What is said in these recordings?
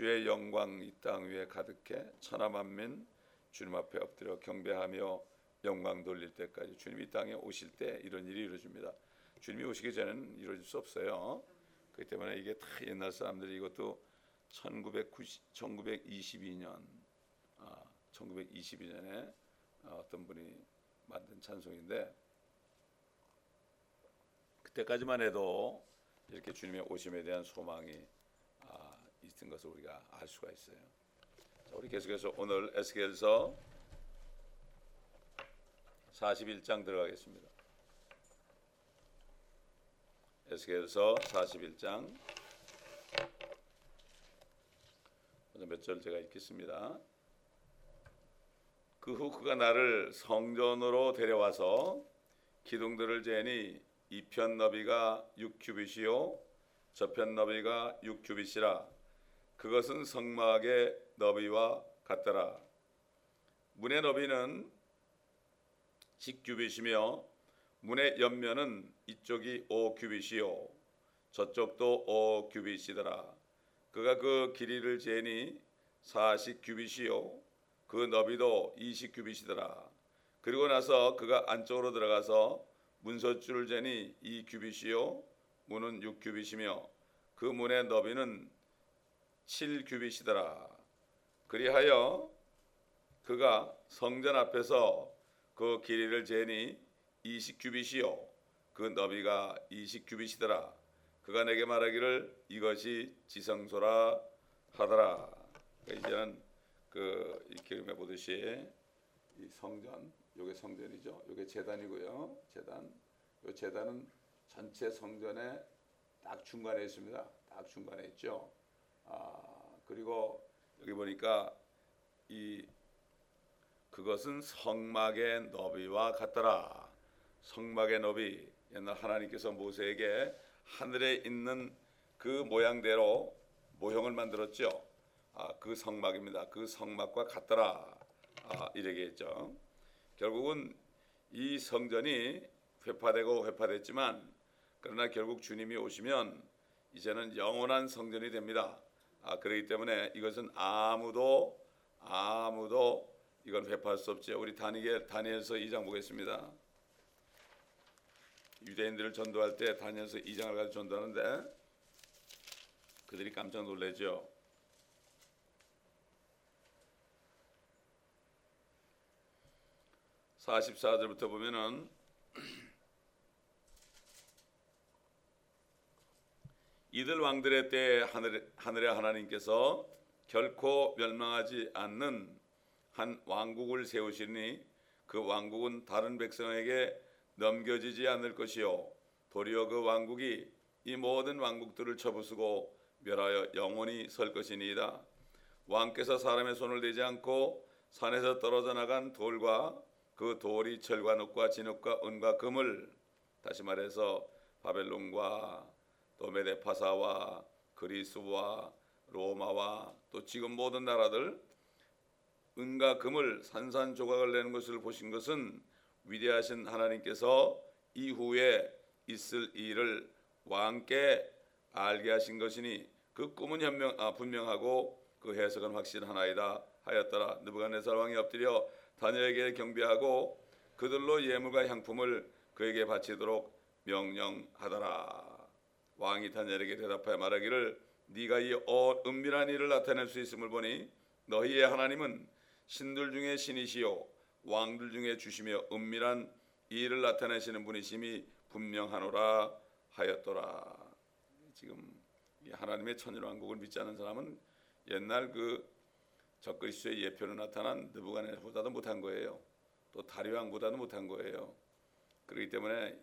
주의 영광 이 땅 위에 가득해 천하 만민 주님 앞에 엎드려 경배하며 영광 돌릴 때까지 주님이 이 땅에 오실 때 이런 일이 이루어집니다. 주님이 오시기 전에는 이루어질 수 없어요. 그렇기 때문에 이게 다 옛날 사람들이 이것도 1990, 1922년 아, 1922년에 어떤 분이 만든 찬송인데 그때까지만 해도 이렇게 주님의 오심에 대한 소망이 아, 있던 것을 우리가 알 수가 있어요. 자, 우리 계속해서 오늘 에스겔서 41장 들어가겠습니다. 에스겔서 41장 몇 절 제가 읽겠습니다. 그 후 그가 나를 성전으로 데려와서 기둥들을 재니 이편 너비가 6규빗이요 저편 너비가 6규빗이라 그것은 성막의 너비와 같더라. 문의 너비는 10규빗이며 문의 옆면은 이쪽이 5규빗이요. 저쪽도 5규빗이더라. 그가 그 길이를 재니 40규빗이요. 그 너비도 20규빗이더라. 그리고 나서 그가 안쪽으로 들어가서 문서줄을 재니 이 규빗이요. 문은 6규빗이며 그 문의 너비는 7규빗이더라 그리하여 그가 성전 앞에서 그 길이를 재니 20규빗이요 그 너비가 20규빗이더라 그가 내게 말하기를 이것이 지성소라 하더라 그러니까 이제는 그 기름에 보듯이 이 성전 요게 성전이죠. 요게 재단이고요. 재단. 요 재단은 전체 성전의 딱 중간에 있습니다. 딱 중간에 있죠. 아, 그리고 여기 보니까 이 그것은 성막의 너비와 같더라. 성막의 너비 옛날 하나님께서 모세에게 하늘에 있는 그 모양대로 모형을 만들었죠. 아, 그 성막입니다. 그 성막과 같더라. 아, 이렇게 했죠. 결국은 이 성전이 회파되고 회파됐지만 그러나 결국 주님이 오시면 이제는 영원한 성전이 됩니다. 아, 그렇기 때문에 이것은 아무도 아무도 이건 회파할 수 없죠. 우리 다니엘 다니엘서 2장 보겠습니다. 유대인들을 전도할 때 다니엘서 2장을 가지고 전도하는데 그들이 깜짝 놀라죠. 44절부터 보면은 이들 왕들의 때에 하늘, 하늘의 하나님께서 결코 멸망하지 않는 한 왕국을 세우시니 그 왕국은 다른 백성에게 넘겨지지 않을 것이요. 도리어 그 왕국이 이 모든 왕국들을 쳐부수고 멸하여 영원히 설 것이니이다. 왕께서 사람의 손을 대지 않고 산에서 떨어져 나간 돌과 그 돌이 철과 늪과 진흙과 은과 금을 다시 말해서 바벨론과 또 메데파사와 그리스와 로마와 또 지금 모든 나라들 은과 금을 산산조각을 내는 것을 보신 것은 위대하신 하나님께서 이후에 있을 일을 왕께 알게 하신 것이니 그 꿈은 현명, 아, 분명하고 그 해석은 확실하나이다 하였더라 느부갓네살 왕이 엎드려 다니엘에게 경배하고 그들로 예물과 향품을 그에게 바치도록 명령하더라. 왕이 다니엘에게 대답하여 말하기를 네가 이 어, 은밀한 일을 나타낼 수 있음을 보니 너희의 하나님은 신들 중에 신이시요 왕들 중에 주시며 은밀한 일을 나타내시는 분이심이 분명하노라 하였더라. 지금 하나님의 천일왕국을 믿지 않는 사람은 옛날 그 적그리스도의 예표로 나타난 느부갓네살보다도 못한 거예요. 또 다리왕보다도 못한 거예요. 그렇기 때문에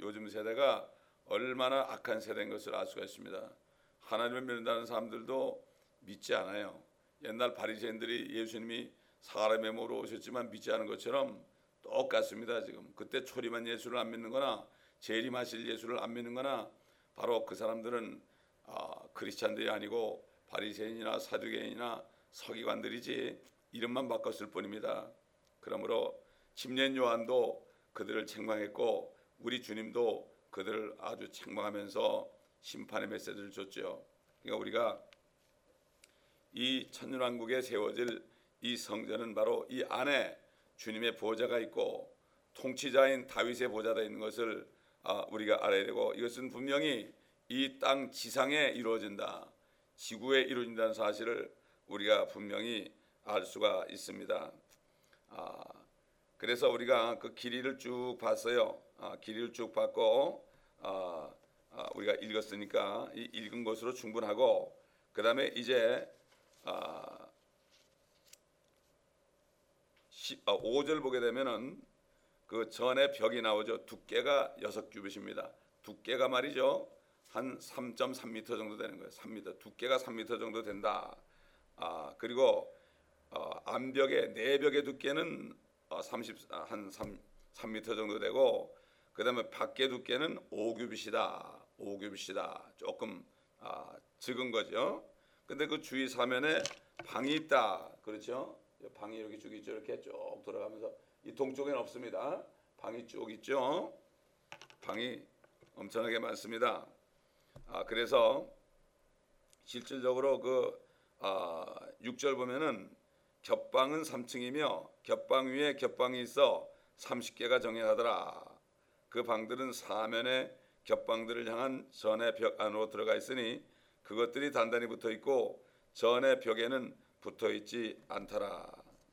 요즘 세대가 얼마나 악한 세대인 것을 알 수가 있습니다. 하나님을 믿는다는 사람들도 믿지 않아요. 옛날 바리새인들이 예수님이 사람의 몸으로 오셨지만 믿지 않은 것처럼 똑같습니다. 지금 그때 초림한 예수를 안 믿는 거나 재림하실 예수를 안 믿는 거나 바로 그 사람들은 아, 크리스찬들이 아니고 바리새인이나 사두개인이나 서기관들이지 이름만 바꿨을 뿐입니다. 그러므로 침례 요한도 그들을 책망했고 우리 주님도 그들을 아주 책망하면서 심판의 메시지를 줬죠. 그러니까 우리가 이 천년왕국에 세워질 이 성전은 바로 이 안에 주님의 보좌가 있고 통치자인 다윗의 보좌가 있는 것을 아, 우리가 알아야 되고 이것은 분명히 이 땅 지상에 이루어진다. 지구에 이루어진다는 사실을 우리가 분명히 알 수가 있습니다. 아, 그래서 우리가 그 길이를 쭉 봤어요. 아, 길이를 쭉 봤고 아, 아, 우리가 읽었으니까 이 읽은 것으로 충분하고 그 다음에 이제 아, 5절 보게 되면은 그 전에 벽이 나오죠. 두께가 6규빗입니다. 두께가 말이죠. 한 3.3m 정도 되는 거예요. 3m. 두께가 3m 정도 된다. 아, 그리고 어, 암벽의 내벽의 두께는 어, 30, 아, 한 3, 3m 정도 되고 그 다음에 밖의 두께는 5규빗이다. 5규빗이다. 조금 아, 적은 거죠. 근데 그 주위 사면에 방이 있다. 그렇죠? 방이 이렇게 쭉 있죠. 이렇게 쭉 돌아가면서 이 동쪽에는 없습니다. 방이 쭉 있죠. 방이 엄청나게 많습니다. 아, 그래서 실질적으로 그 아, 6절 보면은 겹방은 3층이며 겹방 위에 겹방이 있어 30개가 정해하더라. 그 방들은 사면에 겹방들을 향한 전의 벽 안으로 들어가 있으니 그것들이 단단히 붙어 있고 전의 벽에는 붙어 있지 않더라.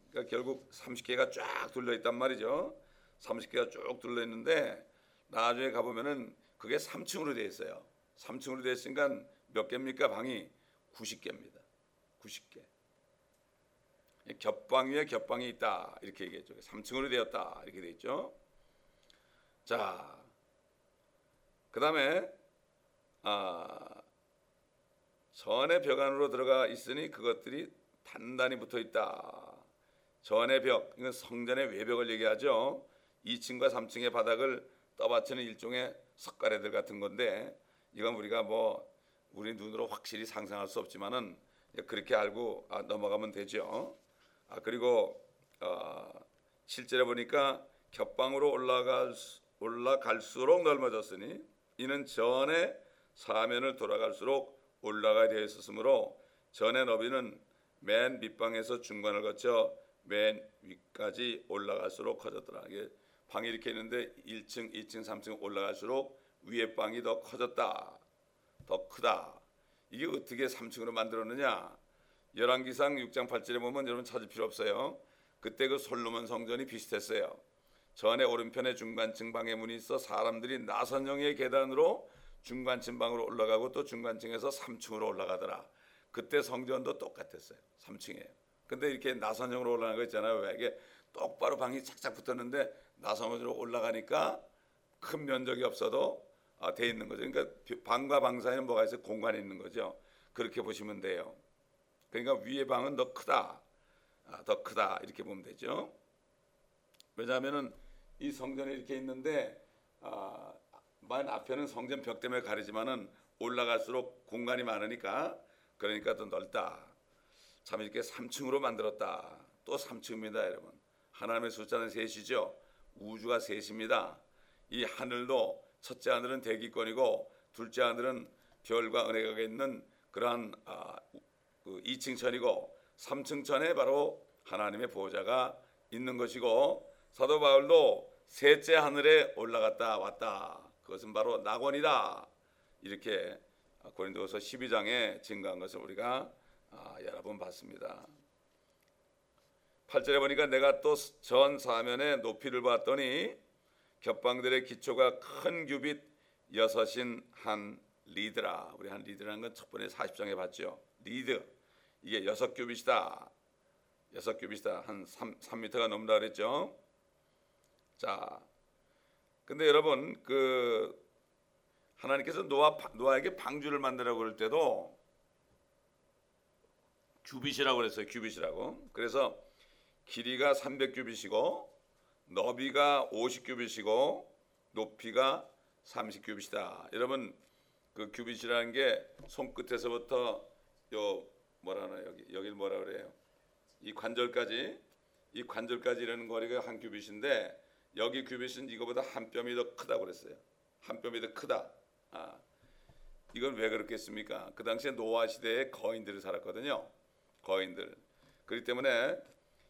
그러니까 결국 30개가 쫙 둘러 있단 말이죠. 30개가 쭉 둘러 있는데 나중에 가 보면은 그게 3층으로 되어 있어요. 3층으로 되어 있으니까 몇 개입니까? 방이 90개입니다. 90개. 겹방 위에 겹방이 있다 이렇게 얘기했죠. 3층으로 되었다 이렇게 돼 있죠. 자, 그 다음에 아, 전의 벽 안으로 들어가 있으니 그것들이 단단히 붙어 있다. 전의 벽, 이건 성전의 외벽을 얘기하죠. 2층과 3층의 바닥을 떠받치는 일종의 석가래들 같은 건데 이건 우리가 뭐 우리 눈으로 확실히 상상할 수 없지만은 그렇게 알고 아, 넘어가면 되죠. 아, 그리고 어, 실제로 보니까 겹방으로 올라갈 올라갈수록 넓어졌으니 이는 전에 사면을 돌아갈수록 올라가 되어 있었으므로 전의 너비는 맨 밑방에서 중간을 거쳐 맨 위까지 올라갈수록 커졌더라. 이게 방이 이렇게 있는데 1층, 2층, 3층 올라갈수록 위에 방이 더 커졌다. 더 크다. 이게 어떻게 3층으로 만들었느냐? 열왕기상 6장 8절에 보면 여러분 찾을 필요 없어요. 그때 그 솔로몬 성전이 비슷했어요. 전에 오른편에 중간 층 방에 문이 있어 사람들이 나선형의 계단으로 중간 층 방으로 올라가고 또 중간 층에서 3층으로 올라가더라. 그때 성전도 똑같았어요. 3층에. 근데 이렇게 나선형으로 올라가는 거 있잖아요. 왜 이게 똑바로 방이 착착 붙었는데 나선형으로 올라가니까 큰 면적이 없어도 아, 돼 있는 거죠. 그러니까 방과 방 사이는 뭐가 있어요? 공간이 있는 거죠. 그렇게 보시면 돼요. 그러니까 위에 방은 더 크다, 아, 더 크다 이렇게 보면 되죠. 왜냐하면은 이 성전이 이렇게 있는데 아, 맨 앞에는 성전 벽 때문에 가리지만은 올라갈수록 공간이 많으니까 그러니까 더 넓다. 참 이렇게 3층으로 만들었다. 또 3층입니다, 여러분. 하나님의 숫자는 셋이죠. 우주가 셋입니다. 이 하늘도 첫째 하늘은 대기권이고 둘째 하늘은 별과 은혜가 있는 그러한 아, 그 2층 천이고 3층 천에 바로 하나님의 보호자가 있는 것이고 사도 바울도 셋째 하늘에 올라갔다 왔다. 그것은 바로 낙원이다. 이렇게 고린도서 12장에 증거한 것을 우리가 아, 여러 번 봤습니다. 8절에 보니까 내가 또 전 사면의 높이를 봤더니 겹방들의 기초가 큰 규빗 여섯인 한 reed라. 우리 한 reed라는 건 첫 번째 40장에 봤죠. reed. 이게 여섯 규빗이다. 여섯 규빗이다. 한 3, 3m가 넘다 그랬죠. 자. 근데 여러분 그 하나님께서 노아 노아에게 방주를 만들라고 그럴 때도 규빗이라고 그랬어요. 규빗이라고. 그래서 길이가 300규빗이고 너비가 50규빗이고 높이가 30규빗이다. 여러분 그 규빗이라는 게 손끝에서부터 요 뭐라나 여기 여기 뭐라 그래요? 이 관절까지 이 관절까지 이 거리가 한 규빗인데 여기 규빗은 이거보다 한 뼘이 더 크다고 그랬어요. 한 뼘이 더 크다. 아, 이건 왜 그렇겠습니까? 그 당시에 노아 시대에 거인들이 살았거든요. 거인들. 그렇기 때문에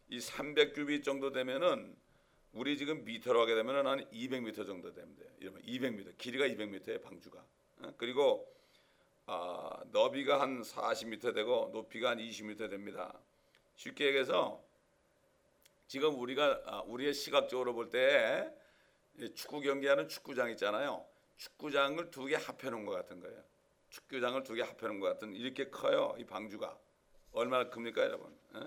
이 300규빗 정도 되면은 우리 지금 미터로 하게 되면은 한 200m 정도 돼요. 이러면 200m, 길이가 200m의 방주가. 어? 그리고 아, 너비가 한 40m 되고 높이가 한 20m 됩니다. 쉽게 얘기해서 지금 우리가 아, 우리의 시각적으로 볼 때 축구 경기하는 축구장 있잖아요. 축구장을 두 개 합해 놓은 것 같은 거예요. 축구장을 두 개 합해 놓은 것 같은 이렇게 커요. 이 방주가 얼마나 큽니까, 여러분? 에?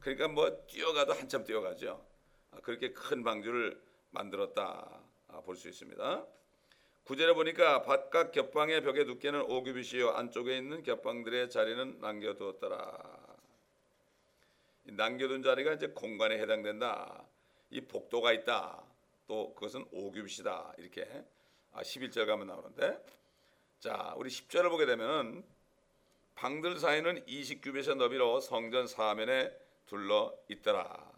그러니까 뭐 뛰어가도 한참 뛰어가죠. 아, 그렇게 큰 방주를 만들었다 아, 볼수 있습니다. 구절에 보니까 바깥 겹방의 벽의 두께는 5규빗이요 안쪽에 있는 겹방들의 자리는 남겨두었더라. 남겨둔 자리가 이제 공간에 해당된다. 이 복도가 있다. 또 그것은 5규빗이다. 이렇게 11절 아, 가면 나오는데 자 우리 10절을 보게 되면 방들 사이는 20규빗의 너비로 성전 사면에 둘러 있더라.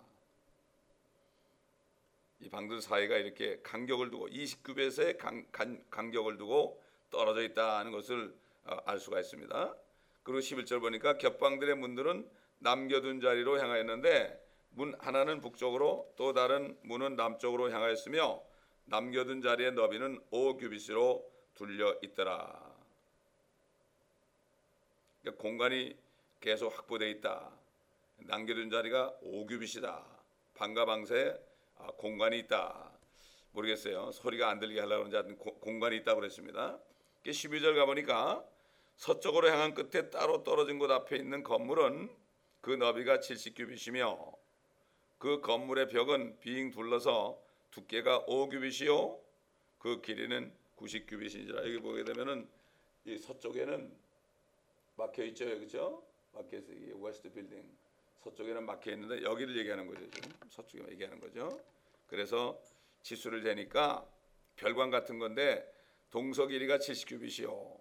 이 방들 사이가 이렇게 간격을 두고 20규빗의 간, 간, 간격을 두고 떨어져 있다는 것을 어, 알 수가 있습니다. 그리고 11절 보니까 겹방들의 문들은 남겨둔 자리로 향하였는데 문 하나는 북쪽으로 또 다른 문은 남쪽으로 향하였으며 남겨둔 자리의 너비는 5규빗으로 둘려 있더라. 그러니까 공간이 계속 확보되어 있다. 남겨둔 자리가 5규빗이다. 방과 방세 아, 공간이 있다. 모르겠어요. 소리가 안 들리게 하려고 하는지 공간이 있다고 그랬습니다. 12절 가보니까 서쪽으로 향한 끝에 따로 떨어진 곳 앞에 있는 건물은 그 너비가 70규빗이며 그 건물의 벽은 빙 둘러서 두께가 5규빗이요. 그 길이는 90규빗인지라. 여기 보게 되면은 이 서쪽에는 막혀 있죠, 그렇죠? 막혀 있어 이 west building 서쪽에는 막혀 있는데 여기를 얘기하는 거죠, 지금. 서쪽에 얘기하는 거죠. 그래서 치수를 재니까 별관 같은 건데 동서 길이가 70규빗이요,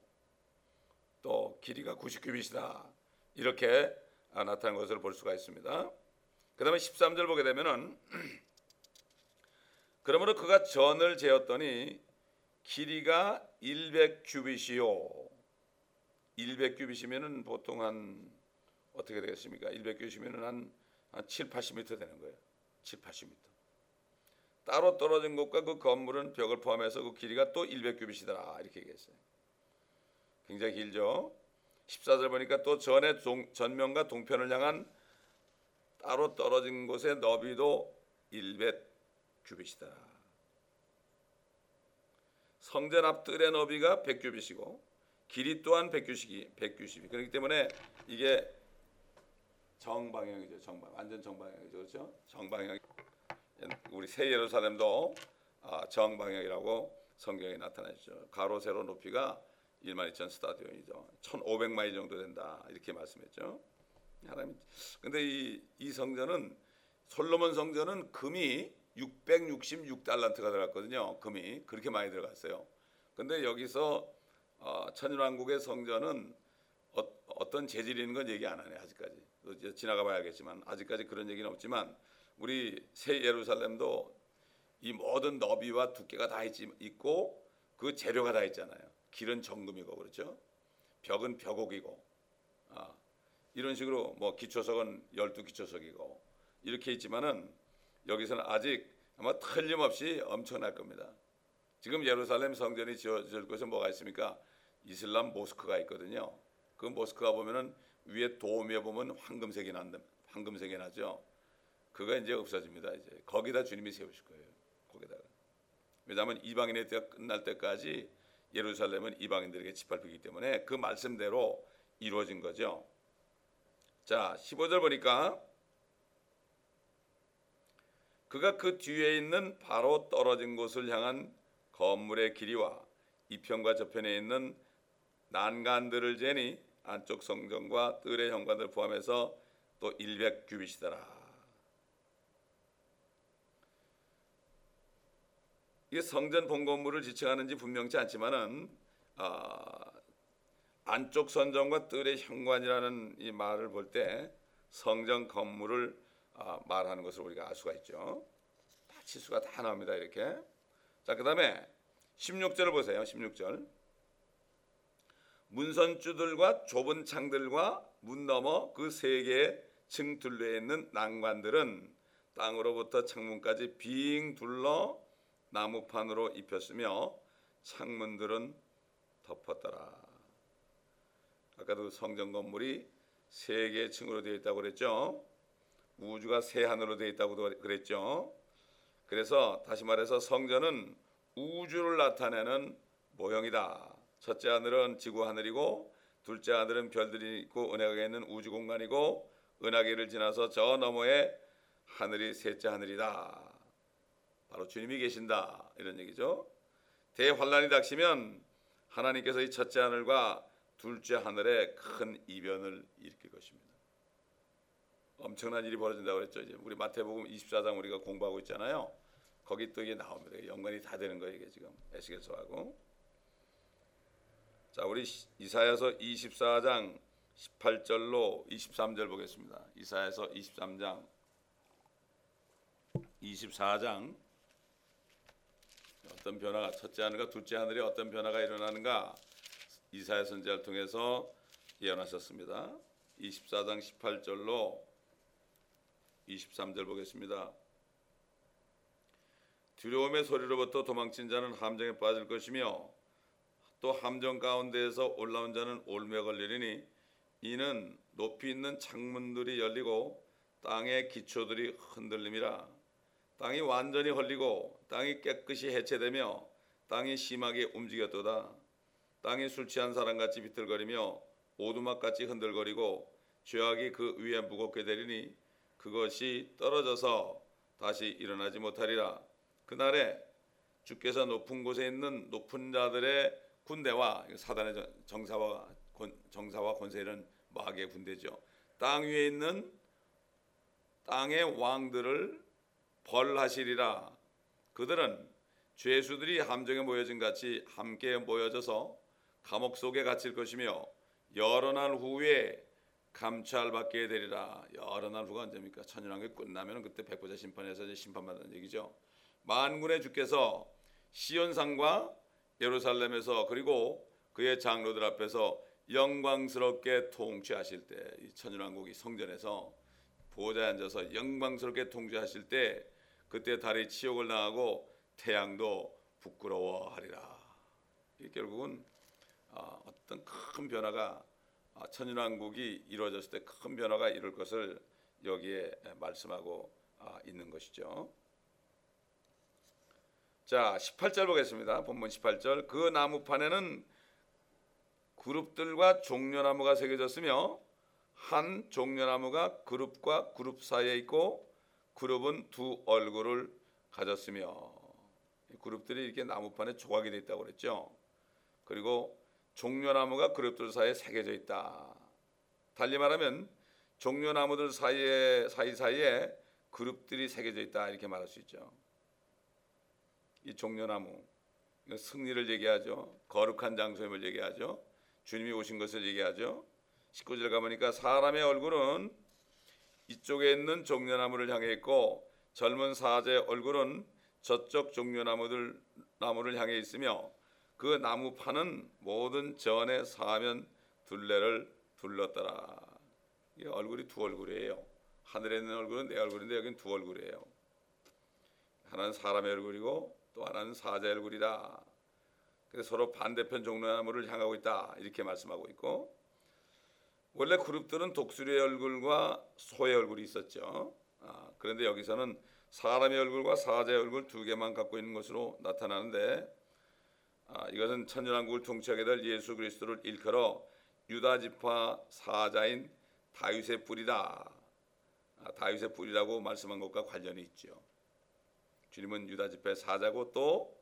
또 길이가 90규빗이다. 이렇게 나타난 것을 볼 수가 있습니다. 그 다음에 13절 보게 되면은 그러므로 그가 전을 재었더니 길이가 100규빗이요. 100규빗이면은 보통 한 어떻게 되겠습니까? 100규빗이면은 한, 한 7, 80m 되는 거예요. 7, 80m. 따로 떨어진 곳과 그 건물은 벽을 포함해서 그 길이가 또 100규빗이더라. 이렇게 얘기했어요. 굉장히 길죠. 14절 보니까 또 전의 동, 전면과 동편을 향한 따로 떨어진 곳의 너비도 100규빗이다. 성전 앞뜰의 너비가 100규빗이고 길이 또한 100규빗이 100규빗이 그렇기 때문에 이게 정방향이죠. 정방 완전 정방향이죠. 그렇죠? 정방향 우리 새 예루살렘도 아, 정방향이라고 성경에 나타나죠. 가로 세로 높이가 1만 2천 스타디온이죠. 1,500마일 정도 된다 이렇게 말씀했죠. 하나님. 근데 이, 이 성전은 솔로몬 성전은 금이 666 달란트가 들어갔거든요. 금이 그렇게 많이 들어갔어요. 근데 여기서 어, 천연왕국의 성전은 어, 떤 있는 건 얘기 안 하네 아직까지. 지나가 봐야겠지만 아직까지 그런 얘기는 없지만 우리 새 예루살렘도 이 모든 너비와 두께가 다 있지, 있고 그 재료가 다 있잖아요. 길은 정금이고 그렇죠. 벽은 벽옥이고 아, 이런 식으로 뭐 기초석은 열두 기초석이고 이렇게 있지만은 여기서는 아직 아마 틀림없이 엄청날 겁니다. 지금 예루살렘 성전이 지어질 곳에 뭐가 있습니까? 이슬람 모스크가 있거든요. 그 모스크가 보면은 위에 도움에 보면 황금색이 난다. 황금색이 나죠. 그거 이제 없어집니다. 이제 거기다 주님이 세우실 거예요. 거기다가. 왜냐하면 이방인의 때가 끝날 때까지 예루살렘은 이방인들에게 짓밟히기 때문에 그 말씀대로 이루어진 거죠. 자, 15절 보니까 그가 그 뒤에 있는 바로 떨어진 곳을 향한 건물의 길이와 이편과 저편에 있는 난간들을 재니 안쪽 성전과 뜰의 현관을 포함해서 또 100규빗이더라. 이게 성전 본건물을 지칭하는지 분명치 않지만은 아, 안쪽 선정과 뜰의 현관이라는 이 말을 볼 때 성전 건물을 아, 말하는 것을 우리가 알 수가 있죠. 다 치수가 다 나옵니다 이렇게. 자 그다음에 16절을 보세요. 16절. 문선주들과 좁은 창들과 문 너머 그 세 개의 층 둘레에 있는 난관들은 땅으로부터 창문까지 빙 둘러 나무판으로 입혔으며 창문들은 덮었더라. 아까도 성전 건물이 세 개의 층으로 되어 있다고 그랬죠. 우주가 세 하늘로 되어 있다고 그랬죠. 그래서 다시 말해서 성전은 우주를 나타내는 모형이다. 첫째 하늘은 지구 하늘이고 둘째 하늘은 별들이 있고 은하계가 있는 우주 공간이고 은하계를 지나서 저 너머에 하늘이 셋째 하늘이다. 바로 주님이 계신다. 이런 얘기죠. 대환란이 닥치면 하나님께서 이 첫째 하늘과 둘째 하늘에 큰 이변을 일으킬 것입니다. 엄청난 일이 벌어진다고 그랬죠. 이제 우리 마태복음 24장 우리가 공부하고 있잖아요. 거기 또 이게 나옵니다. 연관이 다 되는 거예요, 이게 지금 에스겔서하고. 자, 우리 이사야서 24장 18절로 23절 보겠습니다. 이사야서 23장 24장 어떤 변화가 첫째 하늘과 둘째 하늘에 어떤 변화가 일어나는가 이사야 선지자를 통해서 예언하셨습니다. 24장 18절로 23절 보겠습니다. 두려움의 소리로부터 도망친 자는 함정에 빠질 것이며 또 함정 가운데에서 올라온 자는 올매 걸리리니 이는 높이 있는 창문들이 열리고 땅의 기초들이 흔들림이라 땅이 완전히 헐리고 땅이 깨끗이 해체되며 땅이 심하게 움직였도다 땅이 술 취한 사람같이 비틀거리며 오두막같이 흔들거리고 죄악이 그 위에 무겁게 되리니 그것이 떨어져서 다시 일어나지 못하리라 그날에 주께서 높은 곳에 있는 높은 자들의 군대와 사단의 정사와 정사와 권세는 마귀의 군대죠. 땅 위에 있는 땅의 왕들을 벌하시리라. 그들은 죄수들이 함정에 모여진 같이 함께 모여져서 감옥 속에 갇힐 것이며 여러 날 후에 감찰받게 되리라. 여러 날 후가 언제입니까? 천연왕국 끝나면 그때 백보자 심판에서 심판받는 얘기죠. 만군의 주께서 시온산과 예루살렘에서 그리고 그의 장로들 앞에서 영광스럽게 통치하실 때이 천연왕국이 성전에서 보좌에 앉아서 영광스럽게 통치하실 때 그때 달이 치욕을 당하고 태양도 부끄러워하리라. 이 결국은 아, 어떤 큰 변화가 아, 천연왕국이 이루어졌을 때 큰 변화가 이룰 것을 여기에 말씀하고 아, 있는 것이죠. 자, 18절 보겠습니다. 본문 18절. 그 나무판에는 그룹들과 종려나무가 새겨졌으며 한 종려나무가 그룹과 그룹 사이에 있고 그룹은 두 얼굴을 가졌으며 그룹들이 이렇게 나무판에 조각이 되어 있다고 그랬죠. 그리고 종려나무가 그룹들 사이에 새겨져 있다. 달리 말하면 종려나무들 사이에 사이사이에 그룹들이 새겨져 있다 이렇게 말할 수 있죠. 이 종려나무 승리를 얘기하죠. 거룩한 장소임을 얘기하죠. 주님이 오신 것을 얘기하죠. 19절 가보니까 사람의 얼굴은 이쪽에 있는 종려나무를 향해 있고 젊은 사자의 얼굴은 저쪽 종려나무들 나무를 향해 있으며 그 나무판은 모든 전의 사면 둘레를 둘렀더라. 이 얼굴이 두 얼굴이에요. 하늘에 있는 얼굴은 내 얼굴인데 여기는 두 얼굴이에요. 하나는 사람의 얼굴이고 또 하나는 사자의 얼굴이다. 그래서 서로 반대편 종려나무를 향하고 있다 이렇게 말씀하고 있고 원래 그룹들은 독수리의 얼굴과 소의 얼굴이 있었죠. 아, 그런데 여기서는 사람의 얼굴과 사자의 얼굴 두 개만 갖고 있는 것으로 나타나는데 아, 이것은 천년왕국을 통치하게 될 예수 그리스도를 일컬어 유다 지파 사자인 다윗의 뿌리다. 아, 다윗의 뿌리라고 말씀한 것과 관련이 있죠. 주님은 유다 지파의 사자고 또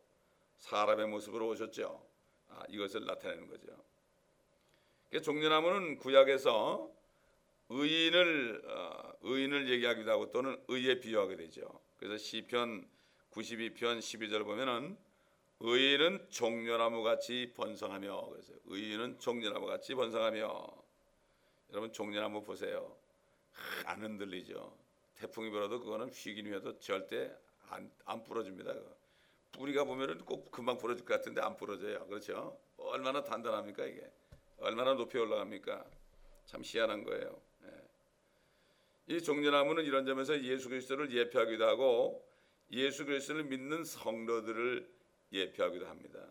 사람의 모습으로 오셨죠. 아, 이것을 나타내는 거죠. 종려나무는 구약에서 의인을 어, 의인을 얘기하기도 하고 또는 의에 비유하게 되죠. 그래서 시편 92편 12절 보면은 의인은 종려나무 같이 번성하며 그래서 의인은 종려나무 같이 번성하며 여러분 종려나무 보세요. 안 흔들리죠. 태풍이 불어도 그거는 휘긴 휘어도 절대 안, 안 부러집니다. 뿌리가 보면은 꼭 금방 부러질 것 같은데 안 부러져요. 그렇죠? 얼마나 단단합니까 이게? 얼마나 높이 올라갑니까? 참 희한한 거예요. 예. 이 종려나무는 이런 점에서 예수 그리스도를 예표하기도 하고 예수 그리스도를 믿는 성도들을 예표하기도 합니다.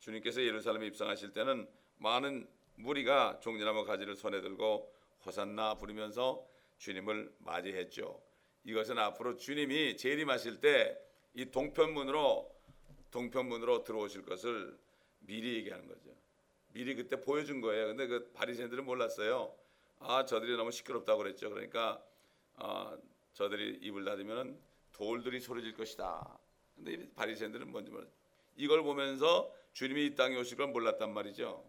주님께서 예루살렘에 입성하실 때는 많은 무리가 종려나무 가지를 손에 들고 호산나 부르면서 주님을 맞이했죠. 이것은 앞으로 주님이 재림하실 때 이 동편문으로 동편문으로 들어오실 것을 미리 얘기하는 거죠. 미리 그때 보여준 거예요. 근데 그 바리새인들은 몰랐어요. 아 저들이 너무 시끄럽다고 그랬죠. 그러니까 아, 저들이 입을 닫으면 돌들이 소리질 것이다. 근데 바리새인들은 뭔지 몰라. 이걸 보면서 주님이 이 땅에 오실 걸 몰랐단 말이죠.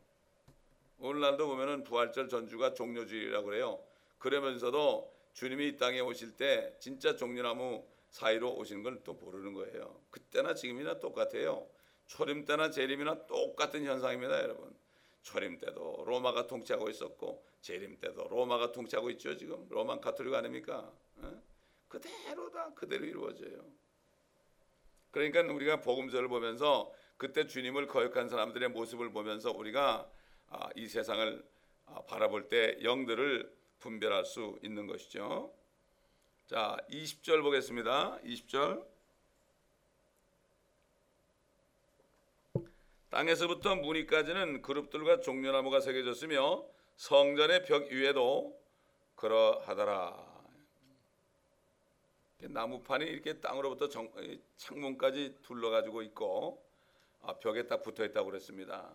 오늘날도 보면은 부활절 전주가 종료주일이라고 그래요. 그러면서도 주님이 이 땅에 오실 때 진짜 종려나무 사이로 오시는 걸 또 모르는 거예요. 그때나 지금이나 똑같아요. 초림 때나 재림이나 똑같은 현상입니다, 여러분. 초림 때도 로마가 통치하고 있었고 재림 때도 로마가 통치하고 있죠. 지금 로만 카톨릭 아닙니까? 에? 그대로 다 그대로 이루어져요. 그러니까 우리가 복음서를 보면서 그때 주님을 거역한 사람들의 모습을 보면서 우리가 아, 이 세상을 아, 바라볼 때 영들을 분별할 수 있는 것이죠. 자, 20절 보겠습니다. 20절. 땅에서부터 무늬까지는 그룹들과 종려나무가 새겨졌으며 성전의 벽 위에도 그러하더라. 나무판이 이렇게 땅으로부터 정, 창문까지 둘러가지고 있고 아, 벽에 딱 붙어 있다고 그랬습니다.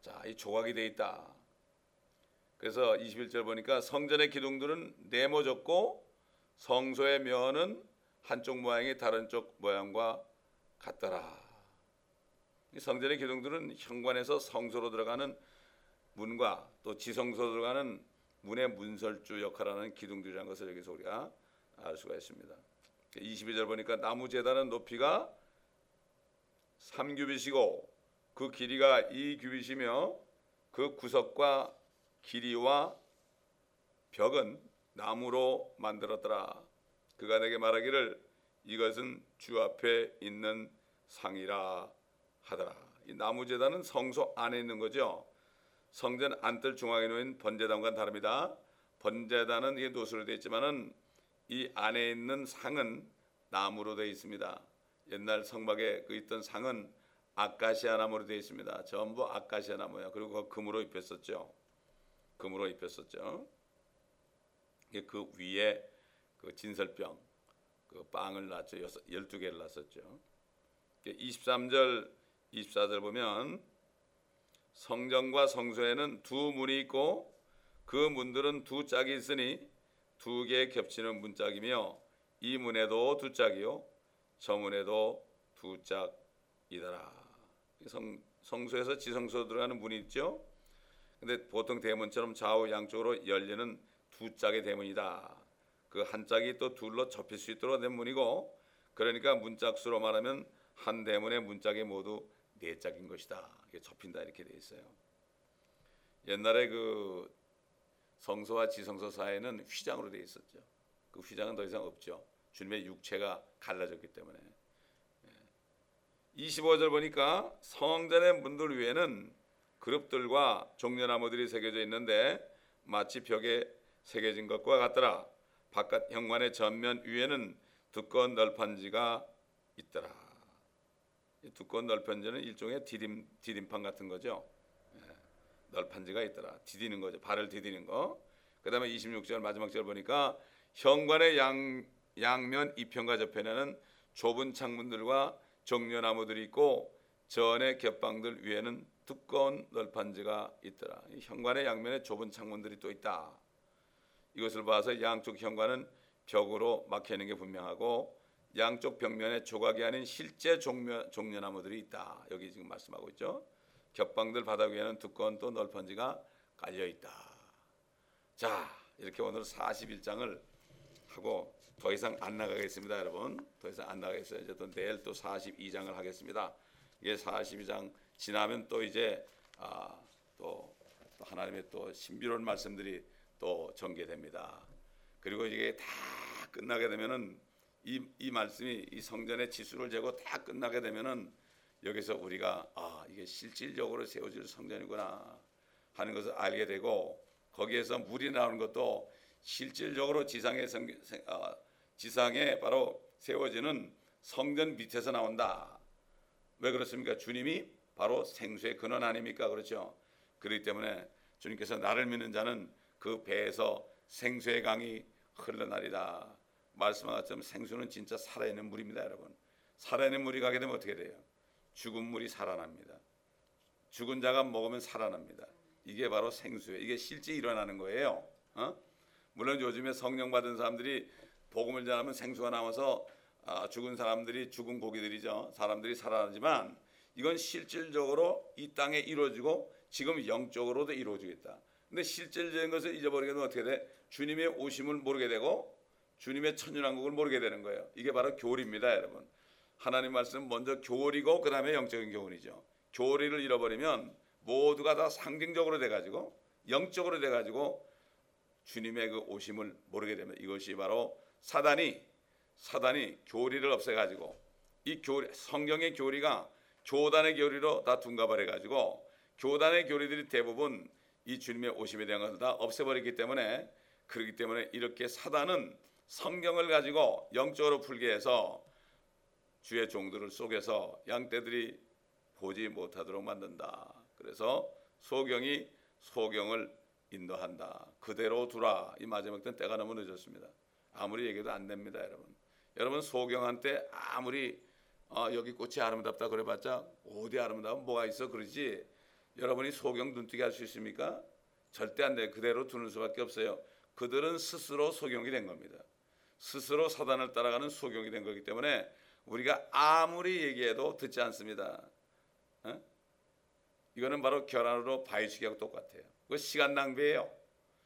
자, 이 조각이 돼 있다. 그래서 21절 보니까 성전의 기둥들은 네모졌고 성소의 면은 한쪽 모양이 다른 쪽 모양과 같더라. 성전의 기둥들은 현관에서 성소로 들어가는 문과 또 지성소 들어가는 문의 문설주 역할하는 기둥들이라는 것을 여기서 우리가 알 수가 있습니다. 22절 보니까 나무 제단은 높이가 3규빗이고 그 길이가 2규빗이며 그 구석과 길이와 벽은 나무로 만들었더라. 그가 내게 말하기를 이것은 주 앞에 있는 상이라 하더라. 이 나무 제단은 성소 안에 있는 거죠. 성전 안뜰 중앙에 놓인 번제단과 다릅니다. 번제단은 이게 노수로 되어 있지만은 이 안에 있는 상은 나무로 되어 있습니다. 옛날 성막에 그 있던 상은 아카시아 나무로 되어 있습니다. 전부 아카시아 나무야. 그리고 금으로 입혔었죠. 금으로 입혔었죠. 그 위에 그 진설병 그 빵을 놨죠. 12개를 놨었죠. 23절 24절 보면 성전과 성소에는 두 문이 있고 그 문들은 두 짝이 있으니 두 개 겹치는 문짝이며 이 문에도 두 짝이요 저 문에도 두 짝이더라. 성, 성소에서 지성소 들어가는 문이 있죠. 근데 보통 대문처럼 좌우 양쪽으로 열리는 두 짝의 대문이다. 그 한 짝이 또 둘로 접힐 수 있도록 된 문이고 그러니까 문짝수로 말하면 한 대문의 문짝이 모두 네 짝인 것이다. 이게 접힌다 이렇게 돼 있어요. 옛날에 그 성소와 지성소 사이에는 휘장으로 돼 있었죠. 그 휘장은 더 이상 없죠. 주님의 육체가 갈라졌기 때문에. 25절 보니까 성전의 문들 위에는 그룹들과 종려나무들이 새겨져 있는데 마치 벽에 새겨진 것과 같더라. 바깥 현관의 전면 위에는 두꺼운 널판지가 있더라. 두꺼운 널판지는 일종의 디딤 디딤판 같은 거죠. 예, 널판지가 있더라. 디디는 거죠. 발을 디디는 거. 그다음에 26절 마지막 절 보니까 현관의 양 양면 이편과 저편에는 좁은 창문들과 정려나무들이 있고 전의 겹방들 위에는 두꺼운 널판지가 있더라. 현관의 양면에 좁은 창문들이 또 있다. 이것을 봐서 양쪽 현관은 벽으로 막혀 있는 게 분명하고 양쪽 벽면에 조각이 아닌 실제 종려, 종려나무들이 있다. 여기 지금 말씀하고 있죠. 겹방들 바닥 위에는 두꺼운 또 널판지가 깔려 있다. 자, 이렇게 오늘 41장을 하고 더 이상 안 나가겠습니다, 여러분. 더 이상 안 나가겠어요. 이제 또 내일 또 42장을 하겠습니다. 이게 42장 지나면 또 이제 아, 또, 또 하나님의 또 신비로운 말씀들이 또 전개됩니다. 그리고 이게 다 끝나게 되면은 이, 이 말씀이 이 성전의 지수를 재고 다 끝나게 되면은 여기서 우리가 아 이게 실질적으로 세워질 성전이구나 하는 것을 알게 되고 거기에서 물이 나오는 것도 실질적으로 지상에 성, 어, 지상에 바로 세워지는 성전 밑에서 나온다. 왜 그렇습니까? 주님이 바로 생수의 근원 아닙니까? 그렇죠. 그렇기 때문에 주님께서 나를 믿는 자는 그 배에서 생수의 강이 흘러나리다. 말씀한 것처럼 생수는 진짜 살아있는 물입니다, 여러분. 살아있는 물이 가게 되면 어떻게 돼요? 죽은 물이 살아납니다. 죽은 자가 먹으면 살아납니다. 이게 바로 생수예요. 이게 실제 일어나는 거예요. 어? 물론 요즘에 성령 받은 사람들이 복음을 전하면 생수가 나와서 아, 죽은 사람들이 죽은 고기들이죠. 사람들이 살아나지만 이건 실질적으로 이 땅에 이루어지고 지금 영적으로도 이루어지겠다. 근데 실질적인 것을 잊어버리게 되면 어떻게 돼? 주님의 오심을 모르게 되고 주님의 천연왕국을 모르게 되는 거예요. 이게 바로 교리입니다, 여러분. 하나님 말씀 먼저 교리고 그 다음에 영적인 교훈이죠. 교리를 잃어버리면 모두가 다 상징적으로 돼 가지고 영적으로 돼 가지고 주님의 그 오심을 모르게 되면 이것이 바로 사단이 사단이 교리를 없애 가지고 이 교리 성경의 교리가 교단의 교리로 다 둔갑을 해 가지고 교단의 교리들이 대부분 이 주님의 오심에 대한 것을 다 없애버리기 때문에 그렇기 때문에 이렇게 사단은 성경을 가지고 영적으로 풀게 해서 주의 종들을 속에서 양떼들이 보지 못하도록 만든다. 그래서 소경이 소경을 인도한다. 그대로 두라. 이 마지막 때는 때가 너무 늦었습니다. 아무리 얘기도 안 됩니다, 여러분. 여러분 소경한테 아무리 어, 여기 꽃이 아름답다 그래봤자 어디 아름다운 뭐가 있어 그러지. 여러분이 소경 눈뜨게 할 수 있습니까? 절대 안 돼. 그대로 두는 수밖에 없어요. 그들은 스스로 소경이 된 겁니다. 스스로 사단을 따라가는 소경이 된 거기 때문에 우리가 아무리 얘기해도 듣지 않습니다. 어? 이거는 바로 결혼으로 바위치기하고 똑같아요. 그 시간 낭비예요.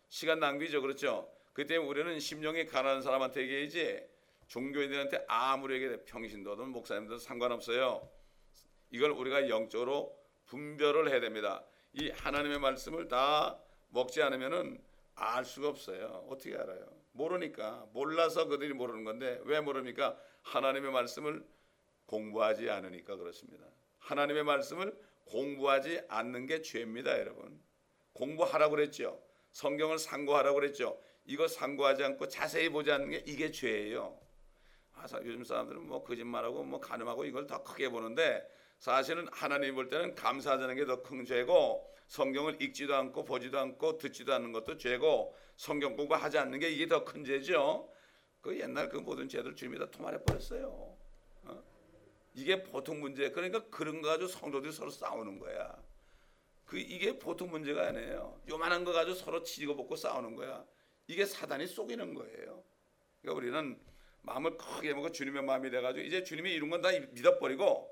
시간 낭비죠, 그렇죠? 그 때문에 우리는 심령이 가난한 사람한테 얘기해야지 종교인들한테 아무리 얘기해 평신도든 목사님들 상관없어요. 이걸 우리가 영적으로 분별을 해야 됩니다. 이 하나님의 말씀을 다 먹지 않으면은 알 수가 없어요. 어떻게 알아요? 모르니까 몰라서 그들이 모르는 건데 왜 모릅니까? 하나님의 말씀을 공부하지 않으니까 그렇습니다. 하나님의 말씀을 공부하지 않는 게 죄입니다, 여러분. 공부하라고 그랬죠. 성경을 상고하라고 그랬죠. 이거 상고하지 않고 자세히 보지 않는 게 이게 죄예요. 아, 요즘 사람들은 뭐 거짓말하고 뭐 가늠하고 이걸 더 크게 보는데 사실은 하나님 볼 때는 감사하자는 게 더 큰 죄고 성경을 읽지도 않고 보지도 않고 듣지도 않는 것도 죄고 성경 공부하지 않는 게 이게 더 큰 죄죠. 그 옛날 그 모든 죄들 주님이 다 토말해 버렸어요. 어? 이게 보통 문제. 그러니까 그런 거 가지고 성도들이 서로 싸우는 거야. 그 이게 보통 문제가 아니에요. 요만한 거 가지고 서로 치고 먹고 싸우는 거야. 이게 사단이 속이는 거예요. 그러니까 우리는 마음을 크게 먹고 주님의 마음이 돼가지고 이제 주님이 이룬 건다 믿어버리고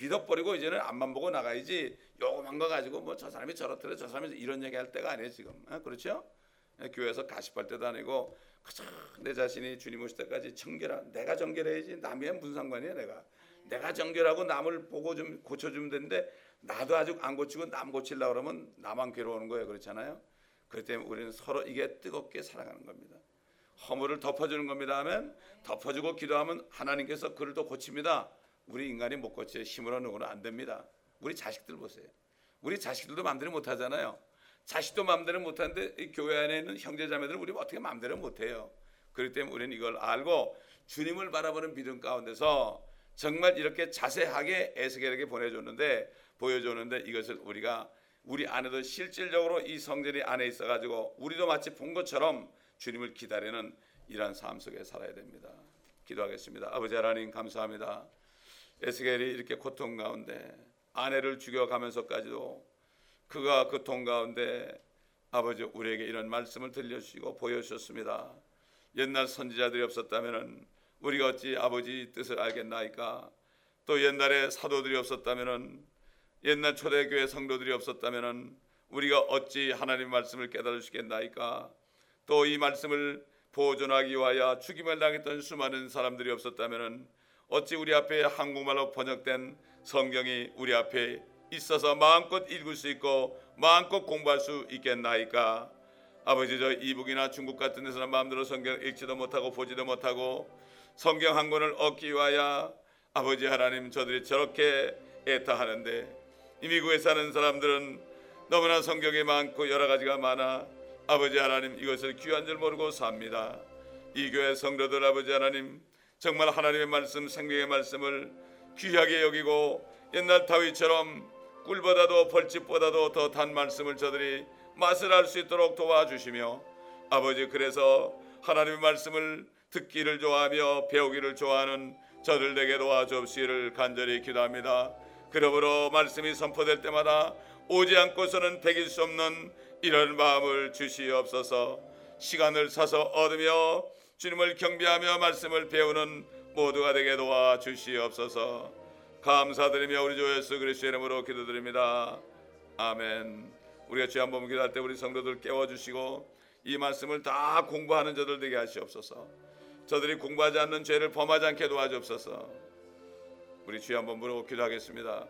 믿어버리고 이제는 앞만 보고 나가야지. 요만한 거 가지고 뭐 저 사람이 저렇더래 저 사람이 이런 얘기 할 때가 아니에요 지금. 아, 그렇죠? 예, 교회에서 가십할 때도 아니고 그저 내 자신이 주님 오실 때까지 정결하 내가 정결해야지. 남이 무슨 상관이야 내가? 내가 정결하고 남을 보고 좀 고쳐주면 되는데 나도 아직 안 고치고 남 고치려고 그러면 나만 괴로우는 거예요. 그렇잖아요? 그렇기 때문에 우리는 서로 이게 뜨겁게 살아가는 겁니다. 허물을 덮어주는 겁니다. 하면 덮어주고 기도하면 하나님께서 그를 또 고칩니다 우리 인간이 못 고쳐 힘으로 누구는 안 됩니다 우리 자식들 보세요 우리 자식들도 마음대로 못 하잖아요 자식도 마음대로 못 하는데 이 교회 안에 있는 형제 자매들은 우리 어떻게 마음대로 못 해요 그렇기 때문에 우리는 이걸 알고 주님을 바라보는 믿음 가운데서 정말 이렇게 자세하게 에스겔에게 보내줬는데 보여줬는데 이것을 우리가 우리 안에도 실질적으로 이 성전이 안에 있어 가지고 우리도 마치 본 것처럼 주님을 기다리는 이러한 삶 속에 살아야 됩니다. 기도하겠습니다. 아버지 하나님 감사합니다. 에스겔이 이렇게 고통 가운데 아내를 죽여가면서까지도 그가 그통 가운데 아버지 우리에게 이런 말씀을 들려주시고 보여주셨습니다. 옛날 선지자들이 없었다면 우리가 어찌 아버지 뜻을 알겠나이까? 또 옛날에 사도들이 없었다면 옛날 초대교회 성도들이 없었다면 우리가 어찌 하나님 말씀을 깨달을 수 있겠나이까? 또 이 말씀을 보존하기 위하여 죽임을 당했던 수많은 사람들이 없었다면 어찌 우리 앞에 한국말로 번역된 성경이 우리 앞에 있어서 마음껏 읽을 수 있고 마음껏 공부할 수 있겠나이까? 아버지 저 이북이나 중국 같은 데서는 마음대로 성경 읽지도 못하고 보지도 못하고 성경 한 권을 얻기 위하여 아버지 하나님 저들이 저렇게 애타하는데 이 미국에 사는 사람들은 너무나 성경이 많고 여러 가지가 많아 아버지 하나님 이것을 귀한 줄 모르고 삽니다. 이 교회 성도들 아버지 하나님 정말 하나님의 말씀 생명의 말씀을 귀하게 여기고 옛날 다윗처럼 꿀보다도 벌집보다도 더 단 말씀을 저들이 맛을 알 수 있도록 도와주시며 아버지 그래서 하나님의 말씀을 듣기를 좋아하며 배우기를 좋아하는 저들에게 도와주옵시기를 간절히 기도합니다. 그러므로 말씀이 선포될 때마다 오지 않고서는 배길 수 없는 이런 마음을 주시옵소서. 시간을 사서 얻으며 주님을 경배하며 말씀을 배우는 모두가 되게 도와 주시옵소서. 감사드리며 우리 주 예수 그리스도 이름으로 기도드립니다. 아멘. 우리가 주한번 기도할 때 우리 성도들 깨워 주시고 이 말씀을 다 공부하는 저들 되게 하시옵소서. 저들이 공부하지 않는 죄를 범하지 않게 도와주옵소서. 우리 주여 한번 부르고 기도하겠습니다.